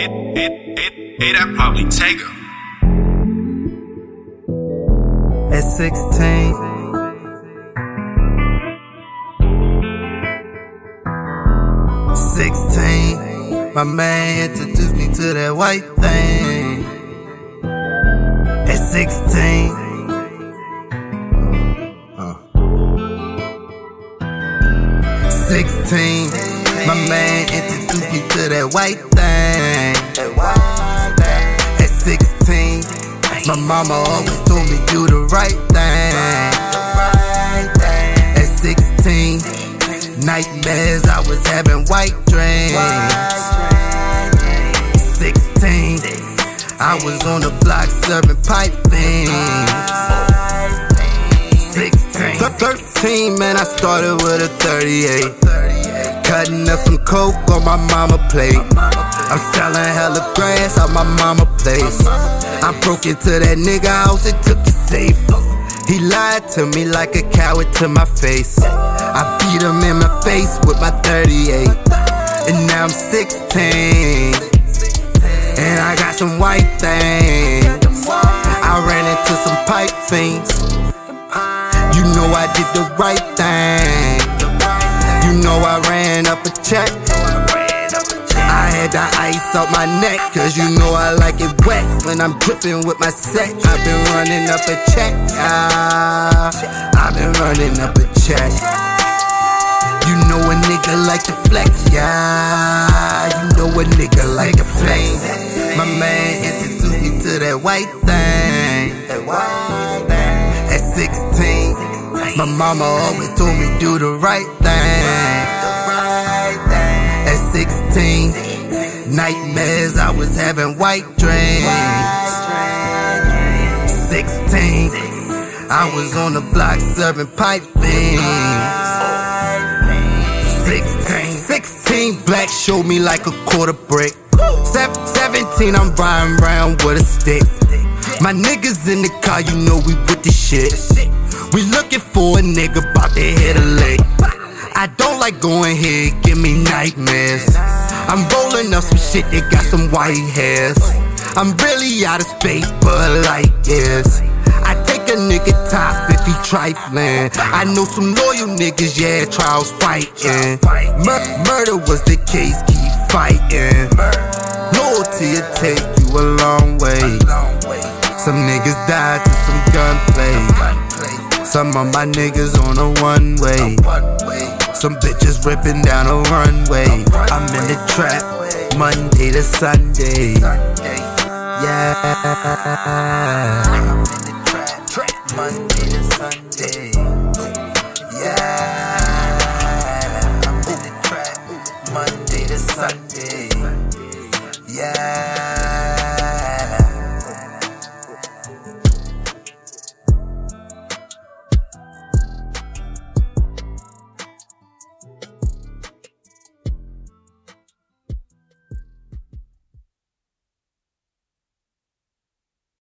it, it, it, it, I probably take her. At 16. Sixteen, my man introduced me to that white thing. At sixteen, uh. sixteen, my man introduced me to that white thing. At sixteen, my mama always told me do the right thing. At sixteen, nightmares I was having white dreams. Sixteen, I was on the block serving pipe fiends. 16. 13, man, I started with a 38. Cutting up some coke on my mama plate. I'm selling hella grass out my mama place. I broke into that nigga house and took the safe. He lied to me like a coward to my face. I beat him in my face with my 38. And now I'm 16. And I got some white things. I ran into some pipe fiends. You know I did the right thing. You know I ran up a check. I had the ice off my neck, cause you know I like it wet when I'm dripping with my set. I've been running up a check. Ah, I've been running up a check. You know a nigga like to flex, yeah. You know a nigga like to flex. My man introduced me to that white thing. At 16, my mama always told me do the right thing. At 16, nightmares I was having white dreams. 16, I was on the block serving pipe fiends. 16, 16, black showed me like a quarter brick. 17, I'm riding around with a stick. My niggas in the car, you know we with the shit. We looking for a nigga bout to hit a lick. I don't like going here, give me nightmares. I'm rolling up some shit that got some white hairs. I'm really out of space, but like yes. I take a nigga top if he trifling. I know some loyal niggas, yeah, trials fighting. Mur- murder was the case, keep fighting. Loyalty will take you a long way. Some niggas died to some gunplay. Some of my niggas on a one way. Some bitches ripping down a runway. I'm in the trap Monday to Sunday. Yeah. I'm in the trap, Monday to Sunday. Yeah. I'm in the trap Monday to Sunday. Yeah.